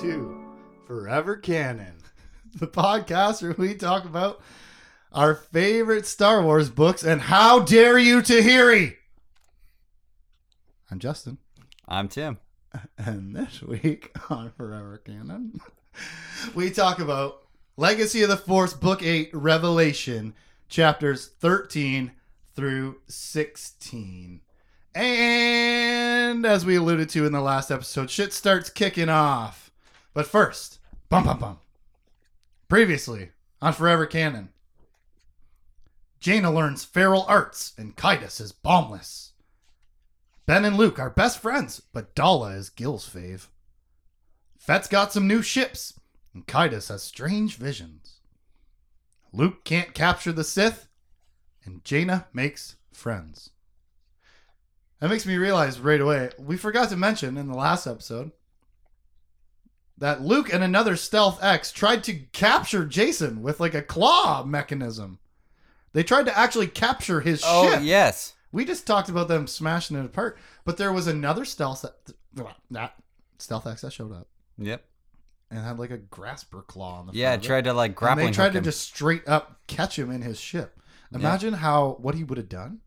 to Forever Canon, the podcast where we talk about our favorite Star Wars books and how dare you, Tahiri! I'm Justin, I'm Tim. and this week on Forever Canon, we talk about Legacy of the Force, Book 8, Revelation, chapters 13 through 16. And as we alluded to in the last episode, shit starts kicking off. But first, bum bum bum. Previously on Forever Canon, Jaina learns feral arts and Caedus is bombless. Ben and Luke are best friends, but Daala is Gil's fave. Fett's got some new ships, and Caedus has strange visions. Luke can't capture the Sith, and Jaina makes friends. That makes me realize right away, we forgot to mention in the last episode that Luke and another Stealth X tried to capture Jacen with like a claw mechanism. They tried to actually capture his ship. Oh ship. yes. We just talked about them smashing it apart, but there was another Stealth that Stealth X that showed up Yep. and had like a grasper claw on the Yeah, front tried to like And grappling they tried to him. just straight up catch him in his ship. Imagine how what he would have done.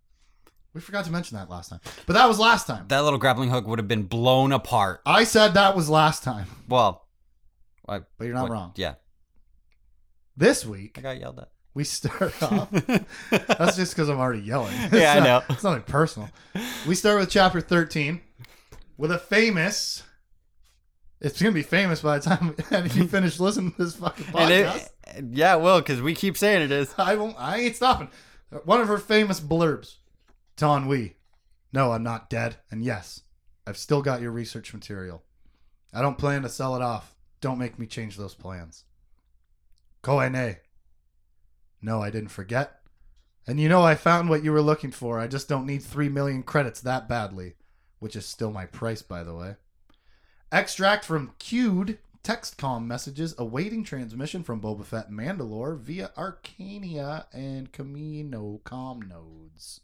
We forgot to mention that last time, but that was last time. That little grappling hook would have been blown apart. I said that was last time, Well, I, but you're not what- wrong. Yeah, This week, I got yelled at. we start off. That's just because I'm already yelling. It's Yeah, I not- know. It's nothing personal. We start with chapter 13 with a famous. It's gonna be famous by the time you finish listening to this fucking podcast. it, yeah, it will because we keep saying it is. I won't. I ain't stopping. One of her famous blurbs, Taun We. No, I'm not dead, and yes, I've still got your research material. I don't plan to sell it off. Don't make me change those plans. Koine. No, I didn't forget. And you know I found what you were looking for. I just don't need three million credits that badly, which is still my price, by the way. Extract from queued textcom messages awaiting transmission from Boba Fett Mandalore via Arkania and Camino com nodes.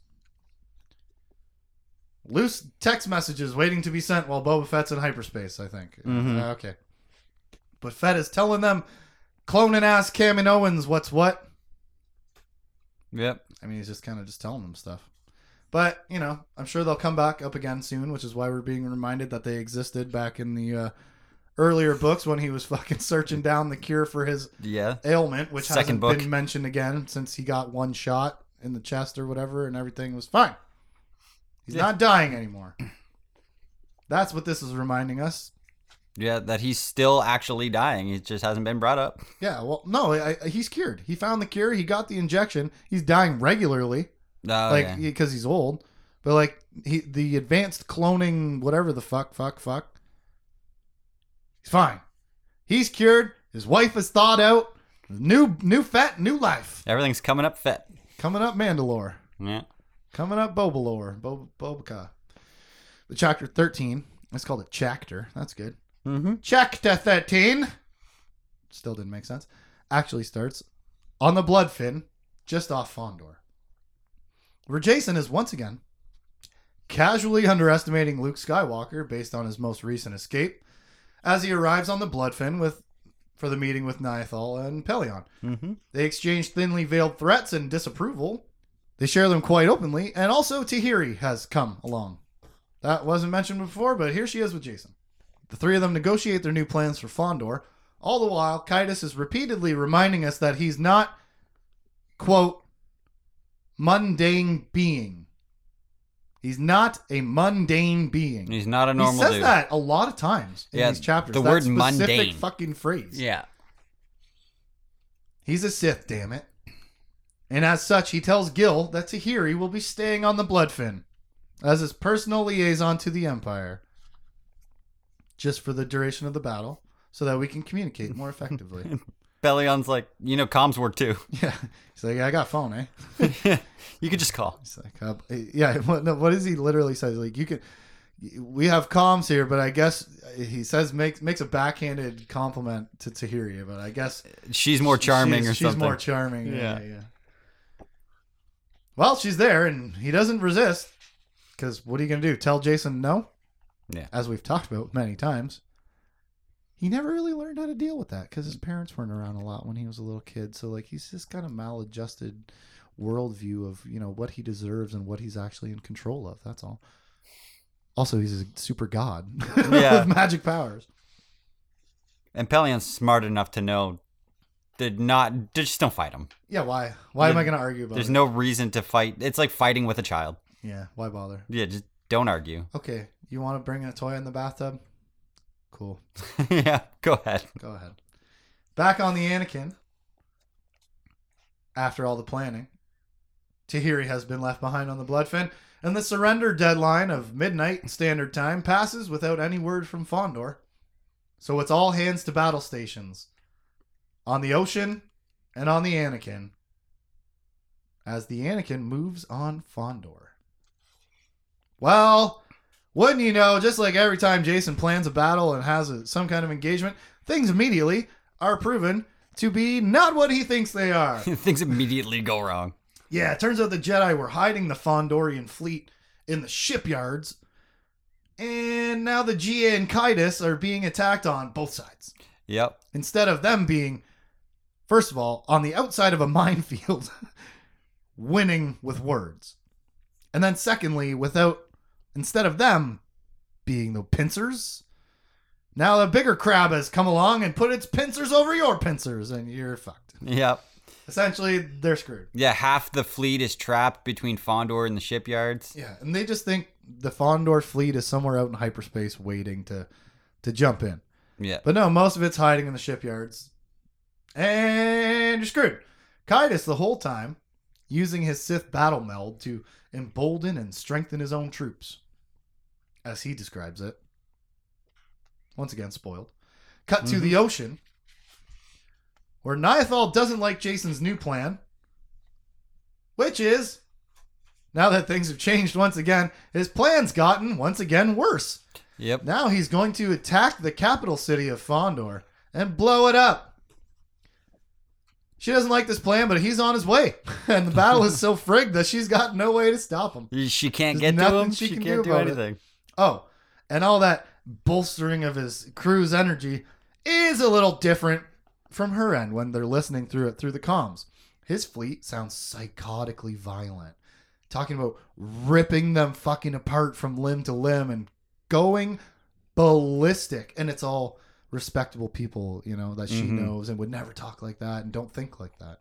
Loose text messages waiting to be sent while Boba Fett's in hyperspace, I think. Mhm. Uh, okay. But Fett is telling them "Clone cloning ass Owens what's what. Yep. I mean, he's just kind of just telling them stuff. But, you know, I'm sure they'll come back up again soon, which is why we're being reminded that they existed back in the uh, earlier books when he was fucking searching down the cure for his Yeah. ailment, which Second hasn't book. been mentioned again since he got one shot in the chest or whatever, and everything was fine. He's Yeah. not dying anymore. That's what this is reminding us. Yeah, that he's still actually dying. He just hasn't been brought up. Yeah, well, no, I, I, he's cured. He found the cure. He got the injection. He's dying regularly. Oh, like yeah. because he's old. But like he the advanced cloning whatever the fuck fuck fuck. He's fine. He's cured. His wife is thawed out. New new fat new life Everything's coming up fit. coming up. Mandalore Yeah. coming up. Bobalore Bob Bobica. The chapter thirteen. It's called a chapter. That's good. Mm-hmm. Chapter thirteen. Still didn't make sense. Actually starts on the Bloodfin, just off Fondor, where Jacen is once again casually underestimating Luke Skywalker based on his most recent escape, as he arrives on the Bloodfin with for the meeting with Niathal and Pellaeon. Mm-hmm. They exchange thinly veiled threats and disapproval. They share them quite openly, and also Tahiri has come along. That wasn't mentioned before, but here she is with Jacen. The three of them negotiate their new plans for Fondor. All the while, Caedus is repeatedly reminding us that he's not, quote, mundane being. He's not a mundane being. He's not a normal. he says dude. that a lot of times in Yeah, these chapters. the that word specific mundane. fucking phrase. Yeah. He's a Sith, damn it. And as such, he tells Gil that Tahiri will be staying on the Bloodfin as his personal liaison to the Empire, just for the duration of the battle, so that we can communicate more effectively. Pellaeon's like, you know, comms work too. yeah, he's like, I got phone, eh? you could just call. He's like, uh, yeah. What, no, what does he literally says? Like, you can. We have comms here, but I guess he says makes makes a backhanded compliment to Tahiri, but I guess She's more charming she's, or she's something. She's more charming. Yeah. Yeah. yeah, yeah. Well, she's there, and he doesn't resist. Because what are you gonna do? Tell Jacen no? Yeah. As we've talked about many times, he never really learned how to deal with that because his mm. parents weren't around a lot when he was a little kid. So like he's just got a maladjusted worldview of you know what he deserves and what he's actually in control of. That's all. Also, he's a super god Yeah. with magic powers. And Pellaeon's smart enough to know did not just don't fight him. Yeah, why? Why am I going to argue about There's it? no reason to fight. It's like fighting with a child. yeah, why bother? Yeah, just don't argue. Okay, you want to bring a toy in the bathtub? Cool. yeah, go ahead. Go ahead. Back on the Anakin. After all the planning, Tahiri has been left behind on the Bloodfin, and the surrender deadline of midnight standard time passes without any word from Fondor. So it's all hands to battle stations on the ocean and on the Anakin as the Anakin moves on Fondor. Well, wouldn't you know, just like every time Jacen plans a battle and has a, some kind of engagement, things immediately are proven to be not what he thinks they are. Things immediately go wrong. yeah, it turns out the Jedi were hiding the Fondorian fleet in the shipyards, and now the Gia and Caedus are being attacked on both sides. Yep. Instead of them being, first of all, on the outside of a minefield, winning with words. And then secondly, without instead of them being the pincers, now the bigger crab has come along and put its pincers over your pincers, and you're fucked. Yep. Essentially, they're screwed. Yeah, half the fleet is trapped between Fondor and the shipyards. Yeah, and they just think the Fondor fleet is somewhere out in hyperspace waiting to to jump in. Yeah. But no, most of it's hiding in the shipyards. And you're screwed. Caedus the whole time using his Sith battle meld to embolden and strengthen his own troops. As he describes it. Once again, spoiled. Cut to the mm-hmm. ocean, where Niathal doesn't like Jacen's new plan, which is, now that things have changed once again, his plan's gotten once again worse. Yep. Now he's going to attack the capital city of Fondor and blow it up. She doesn't like this plan, but he's on his way. And the battle is so frigged that she's got no way to stop him. She can't There's get to him. she She, can can't do do, about it. anything. Oh, and all that bolstering of his crew's energy is a little different from her end when they're listening through it through the comms. His fleet sounds psychotically violent, talking about ripping them fucking apart from limb to limb and going ballistic. And it's all respectable people, you know, that she Mhm. knows and would never talk like that and don't think like that.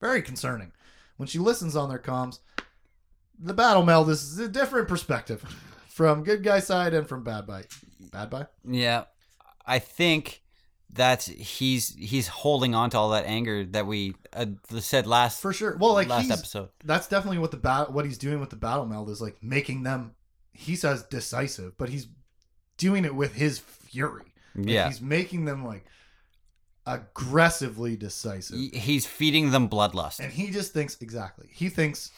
Very concerning. When she listens on their comms, the battle meld is a different perspective from good guy side and from bad guy. Bad guy? Yeah, I think that's he's he's holding on to all that anger that we uh, said last For sure. Well, like last episode. that's definitely what the bat what he's doing with the battle meld is like making them he says decisive, but he's doing it with his fury. Like, Yeah, He's making them like aggressively decisive. He's feeding them bloodlust. And he just thinks exactly. He thinks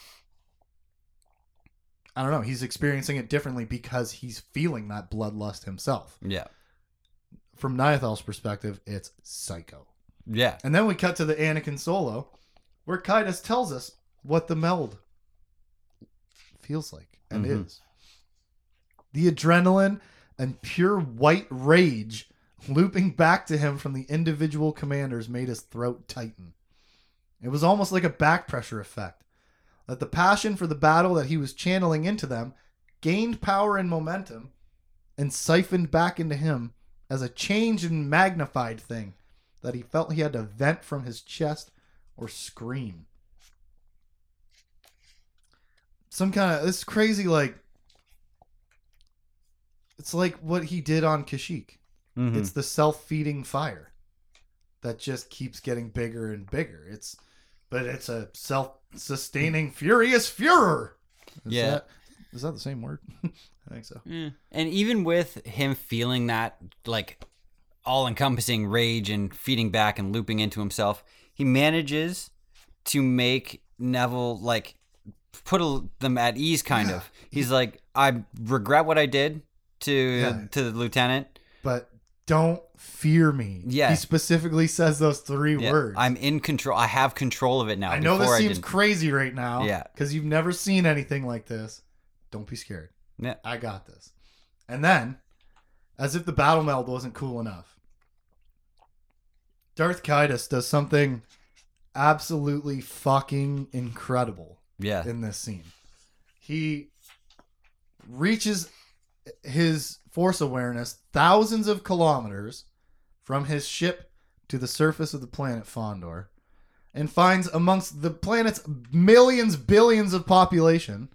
I don't know, he's experiencing it differently because he's feeling that bloodlust himself. Yeah, From Niathal's perspective, it's psycho. yeah, And then we cut to the Anakin solo, where Caedus tells us what the meld feels like and Mhm. is. The adrenaline and pure white rage looping back to him from the individual commanders made his throat tighten. It was almost like a back pressure effect. That the passion for the battle that he was channeling into them gained power and momentum and siphoned back into him as a changed and magnified thing that he felt he had to vent from his chest or scream. Some kind of this crazy like it's like what he did on Kashyyyk. Mhm. It's the self-feeding fire that just keeps getting bigger and bigger. It's but it's a self-sustaining furious furor. Is Yeah. That, is that the same word? I think so. Yeah. And even with him feeling that like all encompassing rage and feeding back and looping into himself, he manages to make Neville like put a, them at ease kind Yeah. of. He's like, I regret what I did to Yeah. to the lieutenant. But don't fear me. Yeah. He specifically says those three Yeah, words. I'm in control. I have control of it now. I know this seems crazy right now. Yeah. Because you've never seen anything like this. Don't be scared. Yeah. I got this. And then, as if the battle meld wasn't cool enough. Darth Caedus does something absolutely fucking incredible Yeah. in this scene. He reaches his force awareness thousands of kilometers from his ship to the surface of the planet Fondor and finds amongst the planet's millions, billions of population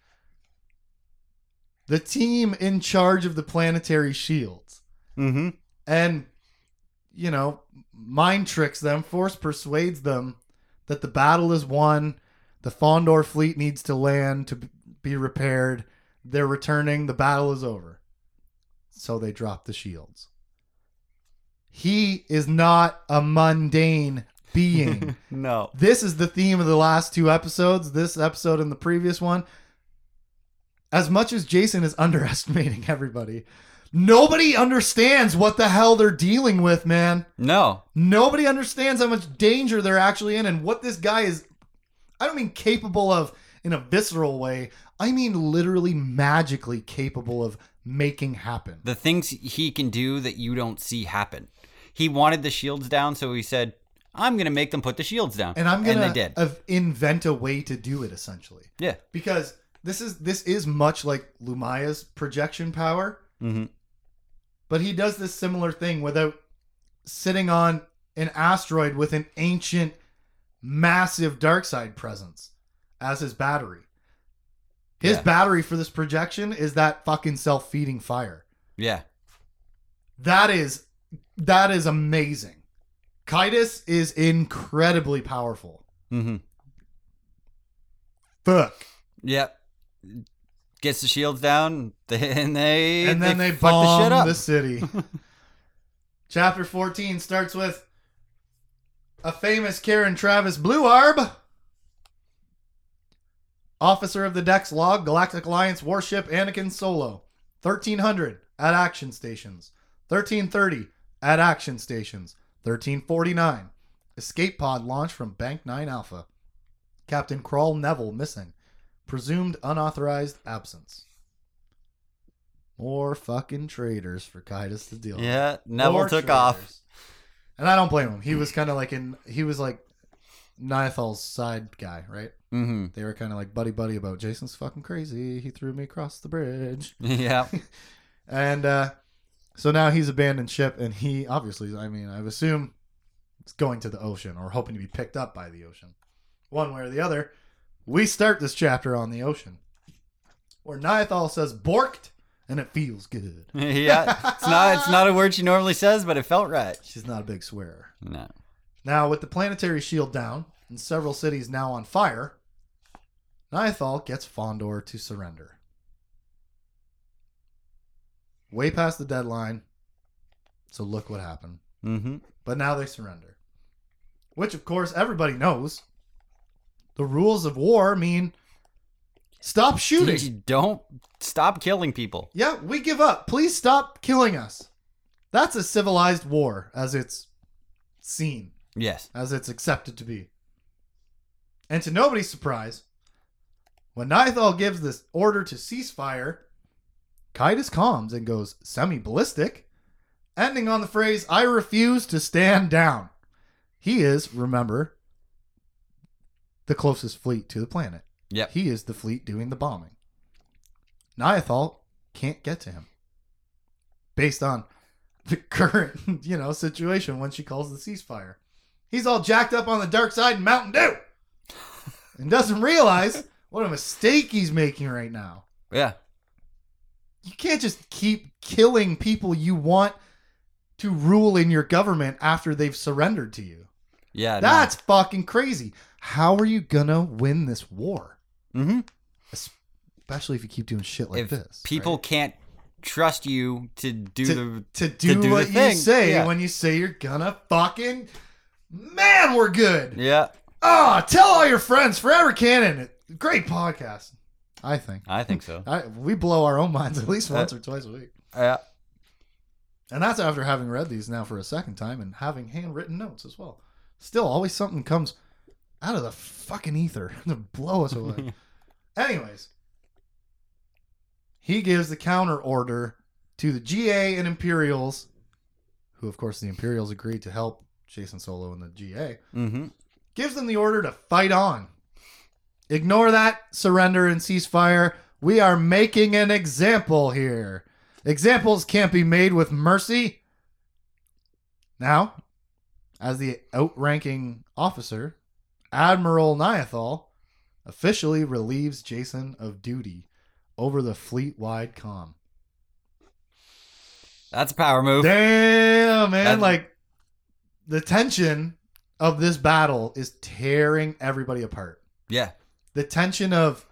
the team in charge of the planetary shields Mm-hmm. and you know mind tricks them force persuades them that the battle is won the fondor fleet needs to land to be repaired they're returning the battle is over so they drop the shields. He is not a mundane being. No. this is the theme of the last two episodes. This episode and the previous one. As much as jacen is underestimating everybody nobody understands what the hell they're dealing with man. No. nobody understands how much danger they're actually in and what this guy is i don't mean capable of in a visceral way. I mean literally magically capable of making happen The things he can do that you don't see happen. He wanted the shields down, so he said, "I'm gonna make them put the shields down," and i'm gonna And they did. uh, invent a way to do it essentially yeah. because this is this is much like lumiya's projection power Mm-hmm. but he does this similar thing without sitting on an asteroid with an ancient massive dark side presence as his battery his Yeah. battery for this projection is that fucking self-feeding fire Yeah. that is that is amazing Caedus is incredibly powerful Mm-hmm. fuck Yep. Gets the shields down, and they and then they, fuck bomb the shit up. the city. Chapter 14 starts with a famous Karen Traviss Blue Arb, officer of the Dex Log, Galactic Alliance warship Anakin Solo, 1300 at action stations, 1330 at action stations, 1349 escape pod launched from Bank 9 Alpha, Captain Crawl Neville missing, presumed unauthorized absence. More fucking traitors for Caedus to deal with. Yeah, Neville More took off. And I don't blame him. He was kind of like in he was like Niathal's side guy, right? Mm-hmm. They were kind of like buddy buddy about Jacen's fucking crazy. He threw me across the bridge. Yeah. And uh so now he's abandoned ship and he obviously I mean, I assume it's going to the ocean or hoping to be picked up by the ocean. One way or the other. We start this chapter on the ocean. Where Niathal says borked and it feels good. yeah. It's not. It's not a word she normally says, but it felt right. She's not a big swearer. No. Now, with the planetary shield down and several cities now on fire, Niathal gets Fondor to surrender. Way past the deadline, so look what happened. Mm-hmm. But now they surrender. Which, of course, everybody knows. The rules of war mean stop shooting. Don't stop killing people. Yeah, we give up. Please stop killing us. That's a civilized war as it's seen. Yes. as it's accepted to be. And to nobody's surprise, when Niathal gives this order to ceasefire, Caedus calms and goes semi ballistic, ending on the phrase, I refuse to stand down. He is, remember, the closest fleet to the planet. Yep. He is the fleet doing the bombing. Niathal can't get to him based on the current, you know, situation when she calls the ceasefire. He's all jacked up on the dark side in Mountain Dew and doesn't realize what a mistake he's making right now. Yeah. You can't just keep killing people you want to rule in your government after they've surrendered to you. Yeah. That's fucking crazy. How are you gonna win this war? Mm-hmm. Especially if you keep doing shit like if this. people right? can't trust you to do to, the to do, do the what you say yeah. when you say you're gonna fucking man, we're good. yeah, Ah, tell all your friends. Forever Canon. Great podcast. I think. I think so. I, we blow our own minds at least once or twice a week. Yeah. And that's after having read these now for a second time and having handwritten notes as well. Still, always something comes out of the fucking ether to blow us away. Anyways, he gives the counter order to the GA and Imperials, who of course the Imperials agreed to help Jacen Solo and the GA, Mm-hmm. gives them the order to fight on. Ignore that surrender and ceasefire. We are making an example here. Examples can't be made with mercy. Now, as the outranking officer, Admiral Niathal officially relieves Jacen of duty over the fleet wide comm. That's a power move. Damn, man. Like, the tension of this battle is tearing everybody apart. Yeah. The tension of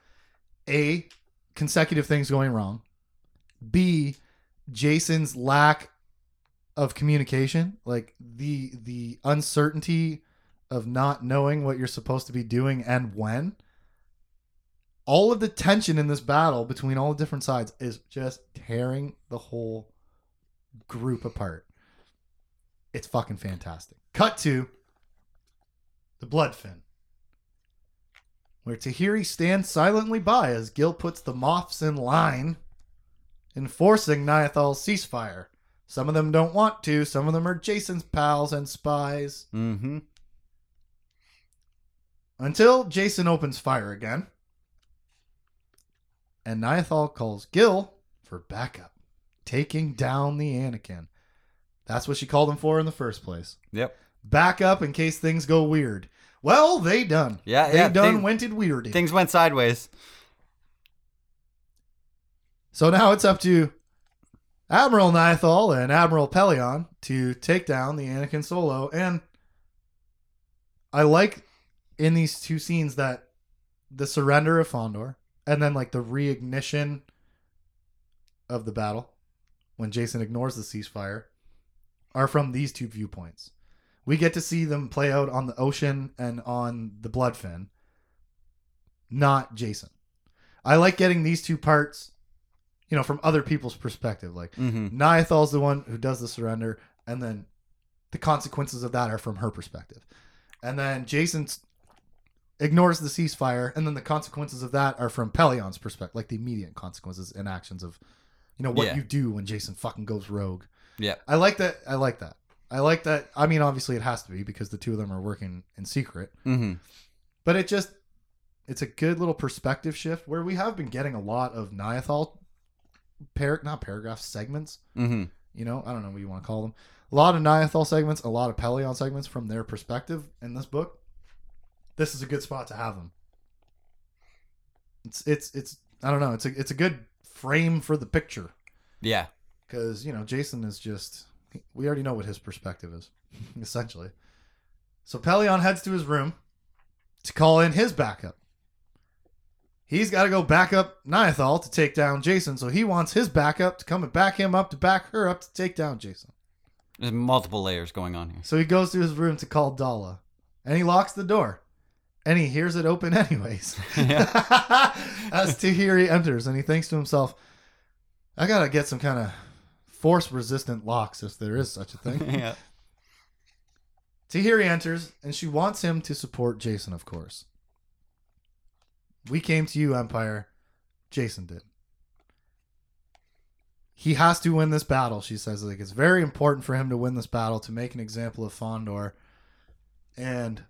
A, consecutive things going wrong, B, Jacen's lack of communication, like the the uncertainty of not knowing what you're supposed to be doing and when. All of the tension in this battle between all the different sides is just tearing the whole group apart. It's fucking fantastic. Cut to the Bloodfin, where Tahiri stands silently by as Gil puts the Moffs in line, enforcing Niathal's ceasefire. Some of them don't want to, some of them are Jacen's pals and spies. Mm-hmm. Until Jacen opens fire again. And Niathal calls Gil for backup, taking down the Anakin. That's what she called him for in the first place. Yep. Backup in case things go weird. Well, they done. Yeah, they yeah, done went it weird. Things went sideways. So now it's up to Admiral Niathal and Admiral Pellaeon to take down the Anakin Solo. And I like in these two scenes that the surrender of Fondor and then like the reignition of the battle when Jacen ignores the ceasefire are from these two viewpoints. We get to see them play out on the ocean and on the Bloodfin, not Jacen. I like getting these two parts, you know, from other people's perspective. Like Mm-hmm. Niathal's the one who does the surrender, and then the consequences of that are from her perspective. And then Jacen ignores the ceasefire, and then the consequences of that are from Pellaeon's perspective, like the immediate consequences and actions of, you know, what Yeah. you do when Jacen fucking goes rogue. Yeah. I like that. I like that. I like that. I mean, obviously it has to be because the two of them are working in secret, Mm-hmm. but it just, it's a good little perspective shift where we have been getting a lot of Niathal, par- not paragraphs, segments Mm-hmm. you know, I don't know what you want to call them. A lot of Niathal segments, a lot of Pellaeon segments from their perspective in this book. This is a good spot to have them. It's it's it's I don't know. It's a it's a good frame for the picture Yeah. because you know Jacen is just we already know what his perspective is essentially. So Pellaeon heads to his room to call in his backup. He's got to go back up Niathal to take down Jacen, so he wants his backup to come and back him up to back her up to take down Jacen. There's multiple layers going on here. So he goes to his room to call Daala, and he locks the door, and he hears it open anyways. As Tahiri enters, and he thinks to himself, "I gotta get some kind of force-resistant locks, if there is such a thing." yeah. Tahiri enters, and she wants him to support Jacen, of course. We came to you, Empire. Jacen did. He has to win this battle, she says. Like it's very important for him to win this battle to make an example of Fondor. And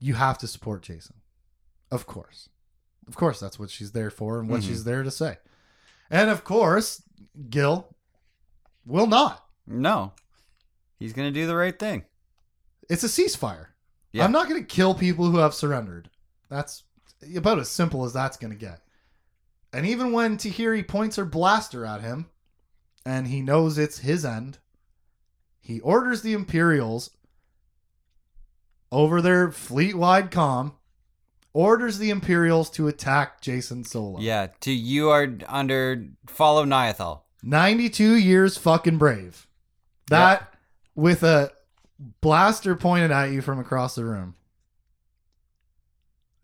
you have to support Jacen. Of course. Of course, that's what she's there for and what Mhm. she's there to say. And of course, Gil will not. No. He's gonna do the right thing. It's a ceasefire. Yeah. I'm not going to kill people who have surrendered. That's about as simple as that's going to get. And even when Tahiri points her blaster at him and he knows it's his end, he orders the Imperials over their fleet wide comm, orders the Imperials to attack Jacen Solo. Yeah. To you are under follow Niathal. 92 years fucking brave. That with a blaster pointed at you from across the room.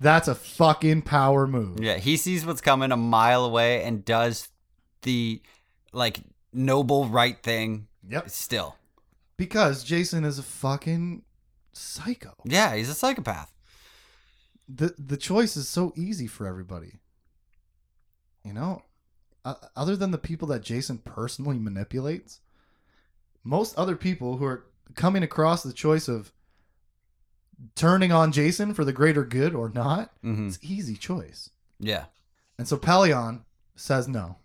That's a fucking power move. Yeah. He sees what's coming a mile away and does the like noble right thing Yep. still. Because Jacen is a fucking psycho. Yeah, he's a psychopath. The the choice is so easy for everybody. You know? uh, other than the people that Jacen personally manipulates, most other people who are coming across the choice of turning on Jacen for the greater good or not, hmm it's easy choice. Yeah. And so Pellaeon says no.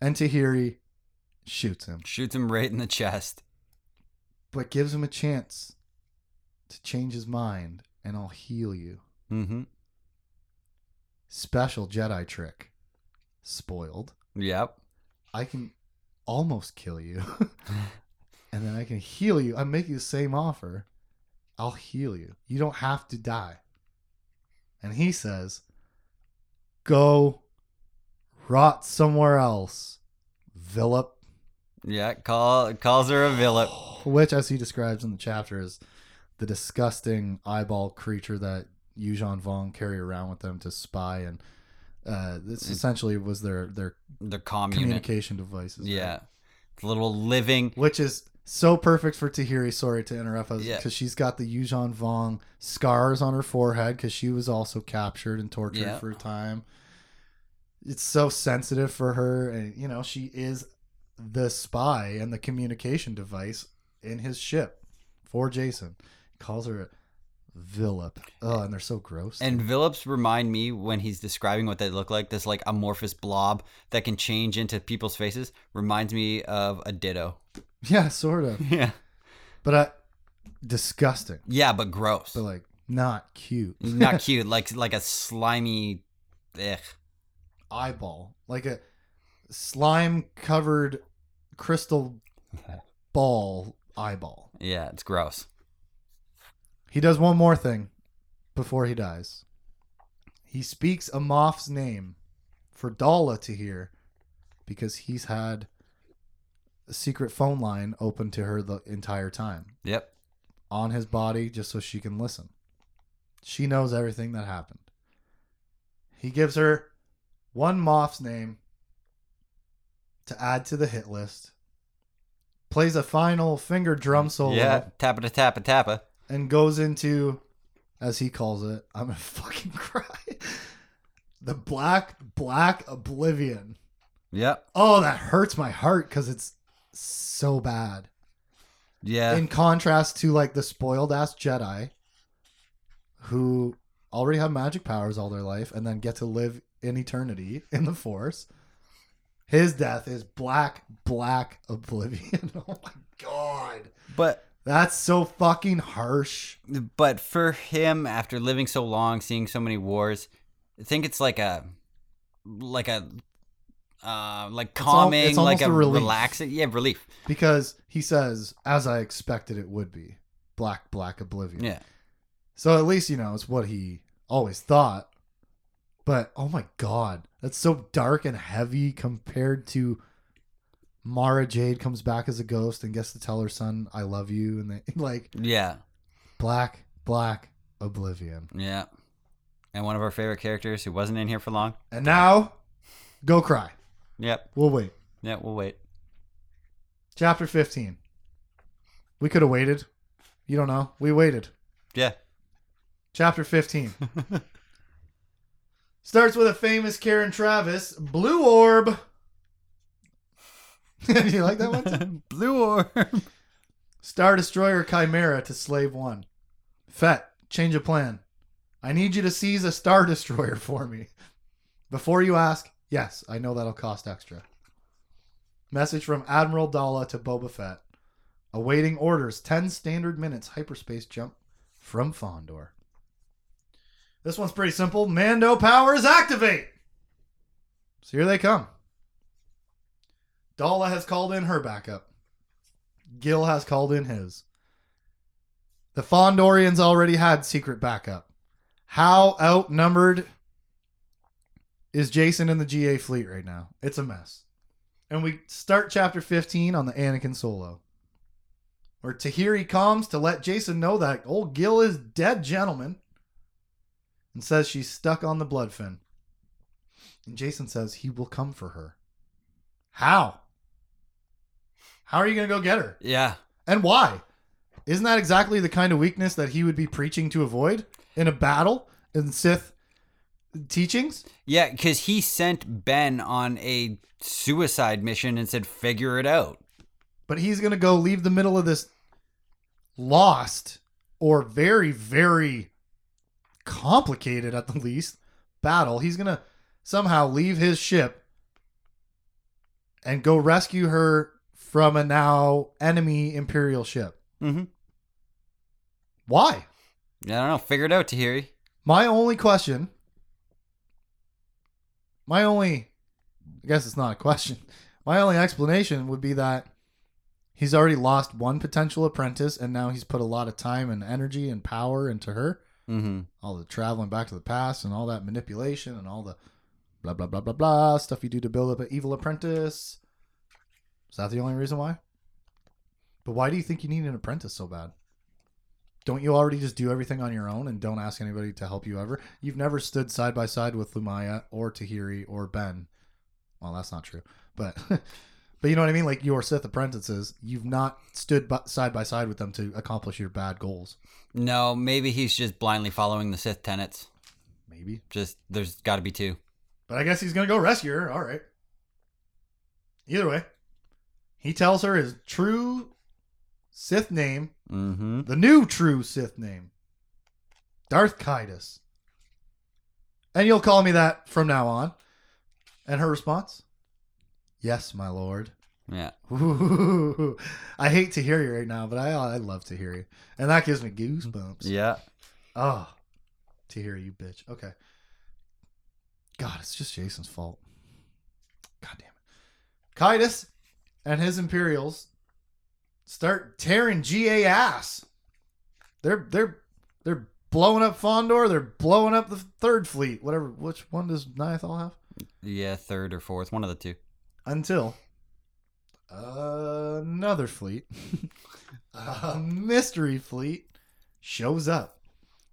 And Tahiri shoots him, Shoots him right in the chest. but gives him a chance to change his mind and I'll heal you. Mm-hmm. Special Jedi trick. Spoiled. Yep. I can almost kill you. and then I can heal you. I'm making the same offer. I'll heal you. You don't have to die. And he says, Go rot somewhere else, villip. Yeah. Call calls her a villain. Which, as he describes in the chapter, is the disgusting eyeball creature that Yuuzhan Vong carry around with them to spy. And uh, this essentially was their, their The commune. communication devices. Yeah. The little living. which is so perfect for Tahiri. Sorry to interrupt us Yeah. because she's got the Yuuzhan Vong scars on her forehead because she was also captured and tortured Yeah. for a time. It's so sensitive for her, and you know she is the spy and the communication device in his ship for Jacen. Calls her villip. Oh, and they're so gross. And villips remind me when he's describing what they look like, this like amorphous blob that can change into people's faces, reminds me of a ditto. yeah, sort of, Yeah. but uh, disgusting, Yeah, but gross. but like not cute. Not cute. Like like a slimy ugh. eyeball, like a slime covered crystal ball eyeball. Yeah, it's gross. He does one more thing before he dies. He speaks a Moff's name for Daala to hear because he's had a secret phone line open to her the entire time Yep. on his body just so she can listen. She knows everything that happened. He gives her one Moff's name to add to the hit list. Plays a final finger drum solo Yeah. Tappa tappa tappa. And goes into, as he calls it, I'm gonna fucking cry. The black, black oblivion. Yep. Oh, that hurts my heart because it's so bad. Yeah. in contrast to like the spoiled ass Jedi who already have magic powers all their life and then get to live in eternity in the Force. His death is black, black oblivion. oh my god. but That's so fucking harsh. but for him after living so long, seeing so many wars, I think it's like a like a uh like calming, it's like a, a relaxing yeah, relief. Because he says, as I expected it would be. Black, black oblivion. Yeah. So at least, you know, it's what he always thought. But oh my god, that's so dark and heavy compared to Mara Jade comes back as a ghost and gets to tell her son, I love you. And they like Yeah. black, black oblivion. Yeah. And one of our favorite characters who wasn't in here for long. And now, go cry. Yep. We'll wait. Yeah, we'll wait. Chapter 15. We could have waited. You don't know. We waited. Yeah. Chapter 15. Starts with a famous Karen Traviss, Blue Orb. Do you like that one? Blue orb. Star Destroyer Chimera to Slave One. Fett, change of plan. I need you to seize a Star Destroyer for me. Before you ask, yes, I know that'll cost extra. Message from Admiral Daala to Boba Fett. Awaiting orders. 10 standard minutes hyperspace jump from Fondor. This one's pretty simple. Mando powers activate. So here they come. Daala has called in her backup. Gil has called in his. The Fondorians already had secret backup. How outnumbered is Jacen and the GA fleet right now? It's a mess. And we start chapter 15 on the Anakin solo. Where Tahiri comes to let Jacen know that old Gil is dead, gentlemen. And says she's stuck on the bloodfin. And Jason says he will come for her. How? How are you going to go get her? Yeah. And why? Isn't that exactly the kind of weakness that he would be preaching to avoid in a battle? in Sith teachings. Yeah, because he sent Ben on a suicide mission and said, "Figure it out." but he's going to go leave the middle of this lost or very very complicated at the least battle he's going to somehow leave his ship and go rescue her from a now enemy imperial ship Mm-hmm. why I don't know. Figure it out, Tahiri. my only question my only i guess it's not a question my only explanation would be that he's already lost one potential apprentice and now he's put a lot of time and energy and power into her Mm-hmm. all the traveling back to the past and all that manipulation and all the blah blah blah blah blah stuff you do to build up an evil apprentice is that the only reason why but why do you think you need an apprentice so bad don't you already just do everything on your own and don't ask anybody to help you ever you've never stood side by side with lumiya or tahiri or ben well that's not true but but you know what i mean like your sith apprentices you've not stood bu- side by side with them to accomplish your bad goals No, maybe he's just blindly following the Sith tenets. maybe Just there's got to be two. But I guess he's gonna go rescue her. All right. Either way, he tells her his true Sith name, Mm-hmm. the new true Sith name, Darth Caedus. And you'll call me that from now on. And her response, "Yes, my lord." Yeah. Ooh, I hate to hear you right now, but I I love to hear you, and that gives me goosebumps. Yeah. Oh, to hear you, bitch. Okay. God, it's just Jacen's fault. God damn it. Caedus and his Imperials start tearing GA ass. They're they're they're blowing up Fondor. They're blowing up the third fleet. Whatever. Which one does Niathal have? Yeah, third or fourth, one of the two. Until another fleet, a mystery fleet, shows up,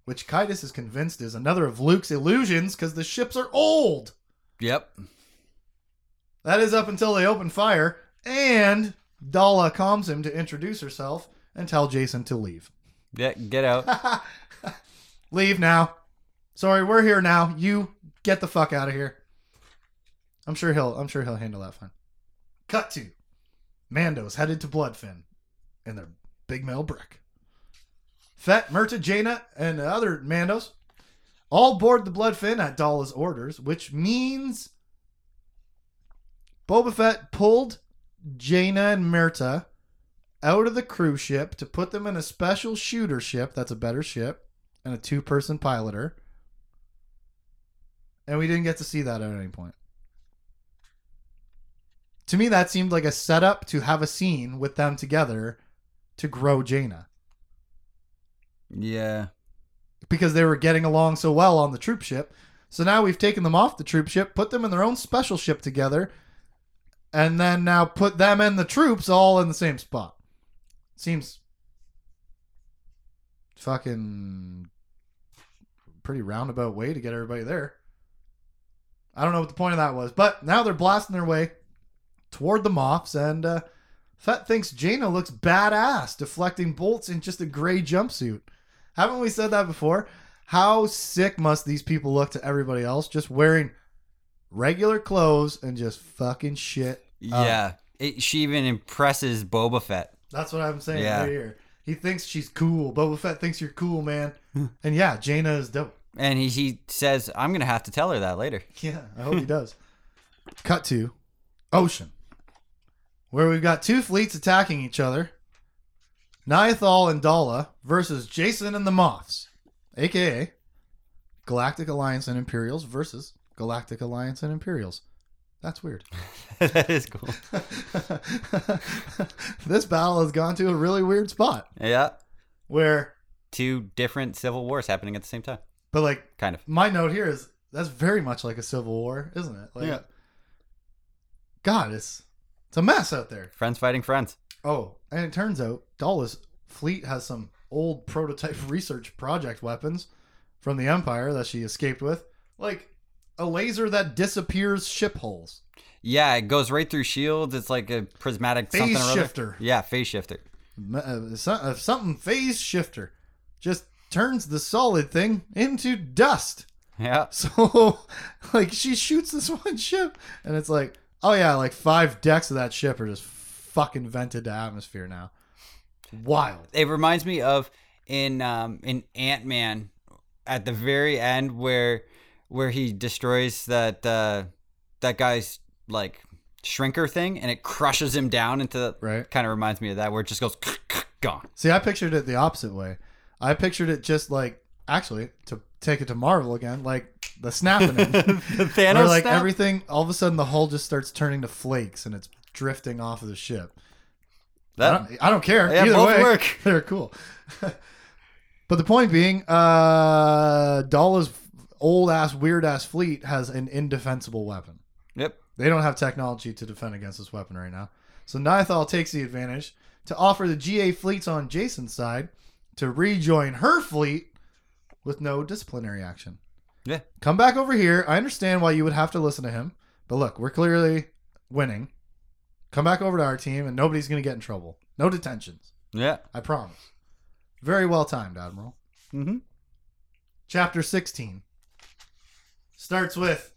which Caedus is convinced is another of Luke's illusions because the ships are old. Yep. That is up until they open fire, and Daala calms him to introduce herself and tell Jacen to leave. Yeah, get out. leave now. Sorry, we're here now. You get the fuck out of here. I'm sure he'll I'm sure he'll handle that fine. Cut to Mando's headed to Bloodfin in their big metal brick. Fett, Mirta, Jaina, and the other Mandos all board the Bloodfin at Daala's orders, which means Boba Fett pulled Jaina and Mirta out of the cruise ship to put them in a special shooter ship that's a better ship and a two person piloter. And we didn't get to see that at any point. To me, that seemed like a setup to have a scene with them together to grow Jaina Yeah. because they were getting along so well on the troop ship. So now we've taken them off the troop ship, put them in their own special ship together, and then now put them and the troops all in the same spot. Seems fucking pretty roundabout way to get everybody there. I don't know what the point of that was, but now they're blasting their way toward the Moffs, and uh, Fett thinks Jaina looks badass, deflecting bolts in just a gray jumpsuit. Haven't we said that before? How sick must these people look to everybody else just wearing regular clothes and just fucking shit? up? Yeah. It, she even impresses Boba Fett. That's what I'm saying Yeah. right here. He thinks she's cool. Boba Fett thinks you're cool, man. Hmm. and yeah, Jaina is dope. And he, he says, I'm going to have to tell her that later. Yeah, I hope he does. Cut to Ocean, where we've got two fleets attacking each other. Niathal and Daala versus Jacen and the Moffs, aka Galactic Alliance and Imperials versus Galactic Alliance and Imperials. That's weird. that is cool. this battle has gone to a really weird spot Yeah. where, Two different civil wars happening at the same time. but like Kind of. my note here is that's very much like a civil war, isn't it? Like, Yeah. God, it's it's a mess out there. Friends fighting friends. Oh, and it turns out Daala's fleet has some old prototype research project weapons from the Empire that she escaped with, like a laser that disappears ship holes. Yeah, it goes right through shields. It's like a prismatic Phase something or other. shifter. Yeah, phase shifter. Uh, uh, something phase shifter just turns the solid thing into dust. Yeah. So, like, she shoots this one ship, and it's like, oh yeah, like five decks of that ship are just fucking vented to atmosphere now. Wild. It reminds me of in um in Ant Man at the very end where where he destroys that uh that guy's like shrinker thing and it crushes him down into the Right. kind of reminds me of that where it just goes gone. See, I pictured it the opposite way. I pictured it just like, actually, to take it to Marvel again, like the snapping. the Thanos Where like snap? everything, all of a sudden, the hull just starts turning to flakes and it's drifting off of the ship. I that, don't, I don't care. Yeah, Either both way, work. they're cool. but the point being, uh, Daala's old ass, weird ass fleet has an indefensible weapon. yep. They don't have technology to defend against this weapon right now. So Niathal takes the advantage to offer the GA fleets on Jacen's side to rejoin her fleet with no disciplinary action. Yeah. Come back over here. I understand why you would have to listen to him, but look, we're clearly winning. Come back over to our team, and nobody's going to get in trouble. No detentions. Yeah. I promise. Very well timed, Admiral. Mm-hmm. Chapter 16 starts with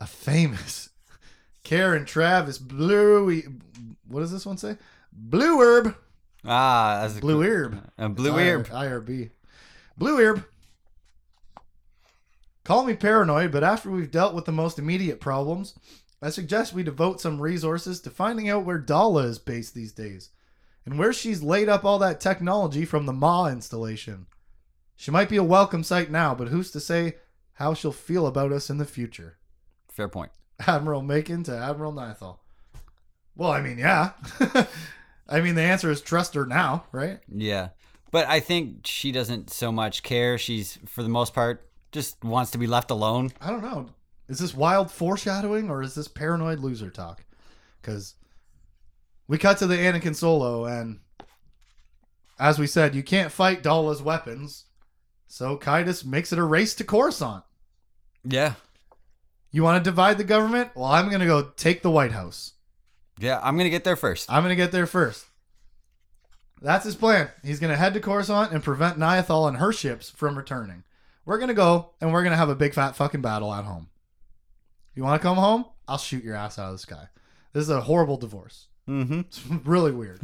a famous Karen Traviss Bluey. What does this one say? Blue herb. Ah, that's a Blue herb. A blue herb. IRB. Blue herb. Call me paranoid, but after we've dealt with the most immediate problems, I suggest we devote some resources to finding out where Daala is based these days and where she's laid up all that technology from the Maw installation. She might be a welcome sight now, but who's to say how she'll feel about us in the future? Fair point. Admiral Macon to Admiral Niathal. Well, I mean, yeah. I mean, the answer is trust her now, right? Yeah. But I think she doesn't so much care. She's, for the most part, just wants to be left alone. I don't know. Is this wild foreshadowing or is this paranoid loser talk? Because we cut to the Anakin Solo, and as we said, you can't fight Daala's weapons. So Caedus makes it a race to Coruscant. Yeah. You want to divide the government? Well, I'm going to go take the White House. Yeah. I'm going to get there first. I'm going to get there first. That's his plan. He's going to head to Coruscant and prevent Niathal and her ships from returning. We're going to go and we're going to have a big fat fucking battle at home. You want to come home? I'll shoot your ass out of the sky. This is a horrible divorce. Mm-hmm. It's really weird.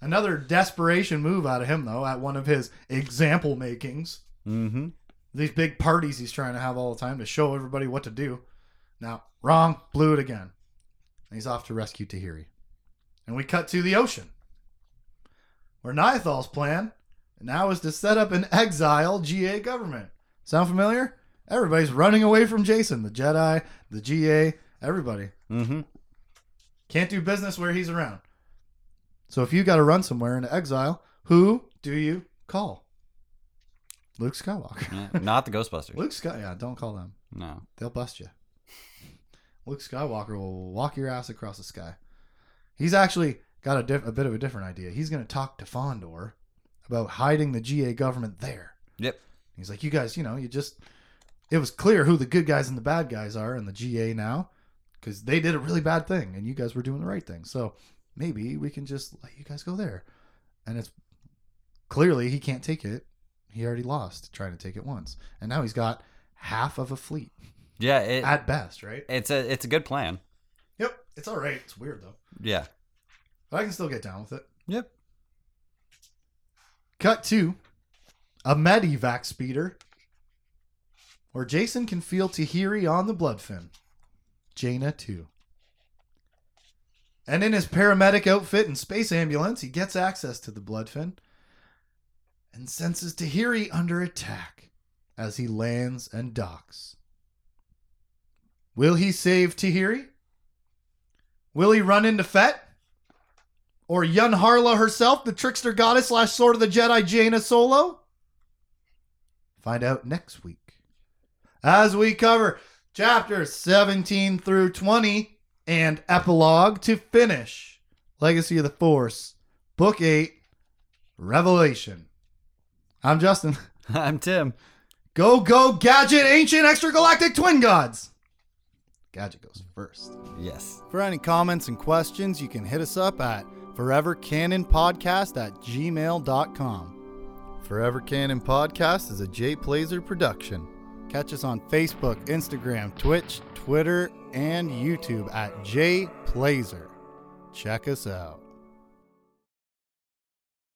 Another desperation move out of him, though, at one of his example makings. Mm-hmm. These big parties he's trying to have all the time to show everybody what to do. Now, wrong, blew it again. And he's off to rescue Tahiri. And we cut to the ocean, where Niathal's plan now is to set up an exile GA government. Sound familiar? Everybody's running away from Jacen, the Jedi, the GA, everybody. Mm-hmm. Can't do business where he's around. So if you got to run somewhere into exile, who do you call? Luke Skywalker. Yeah. Not the Ghostbusters. Luke Sky, yeah, don't call them. No. They'll bust you. Luke Skywalker will walk your ass across the sky. He's actually got a, diff- a bit of a different idea. He's going to talk to Fondor about hiding the GA government there. Yep. He's like, you guys, you know, you just. It was clear who the good guys and the bad guys are in the GA now because they did a really bad thing and you guys were doing the right thing. So maybe we can just let you guys go there. And it's clearly he can't take it. He already lost trying to take it once. And now he's got half of a fleet Yeah. It, at best, right? it's a it's a good plan. Yep. It's all right. It's weird though. Yeah. But I can still get down with it. Yep. Cut two, a medivac speeder where Jacen can feel Tahiri on the bloodfin. Jaina too. And in his paramedic outfit and space ambulance, he gets access to the bloodfin and senses Tahiri under attack as he lands and docks. Will he save Tahiri? Will he run into Fett? Or Yun Harla herself, the trickster goddess slash sword of the Jedi Jaina Solo? Find out next week. As we cover chapters 17 through 20 and epilogue to finish Legacy of the Force, Book 8, Revelation. I'm Justin. I'm Tim. Go, go, Gadget, Ancient Extragalactic Twin Gods! Gadget goes first. Yes. For any comments and questions, you can hit us up at forevercanonpodcast at gmail.com. Forever Canon Podcast is a Jay Plazer production. Catch us on Facebook, Instagram, Twitch, Twitter, and YouTube at jplazer. Check us out.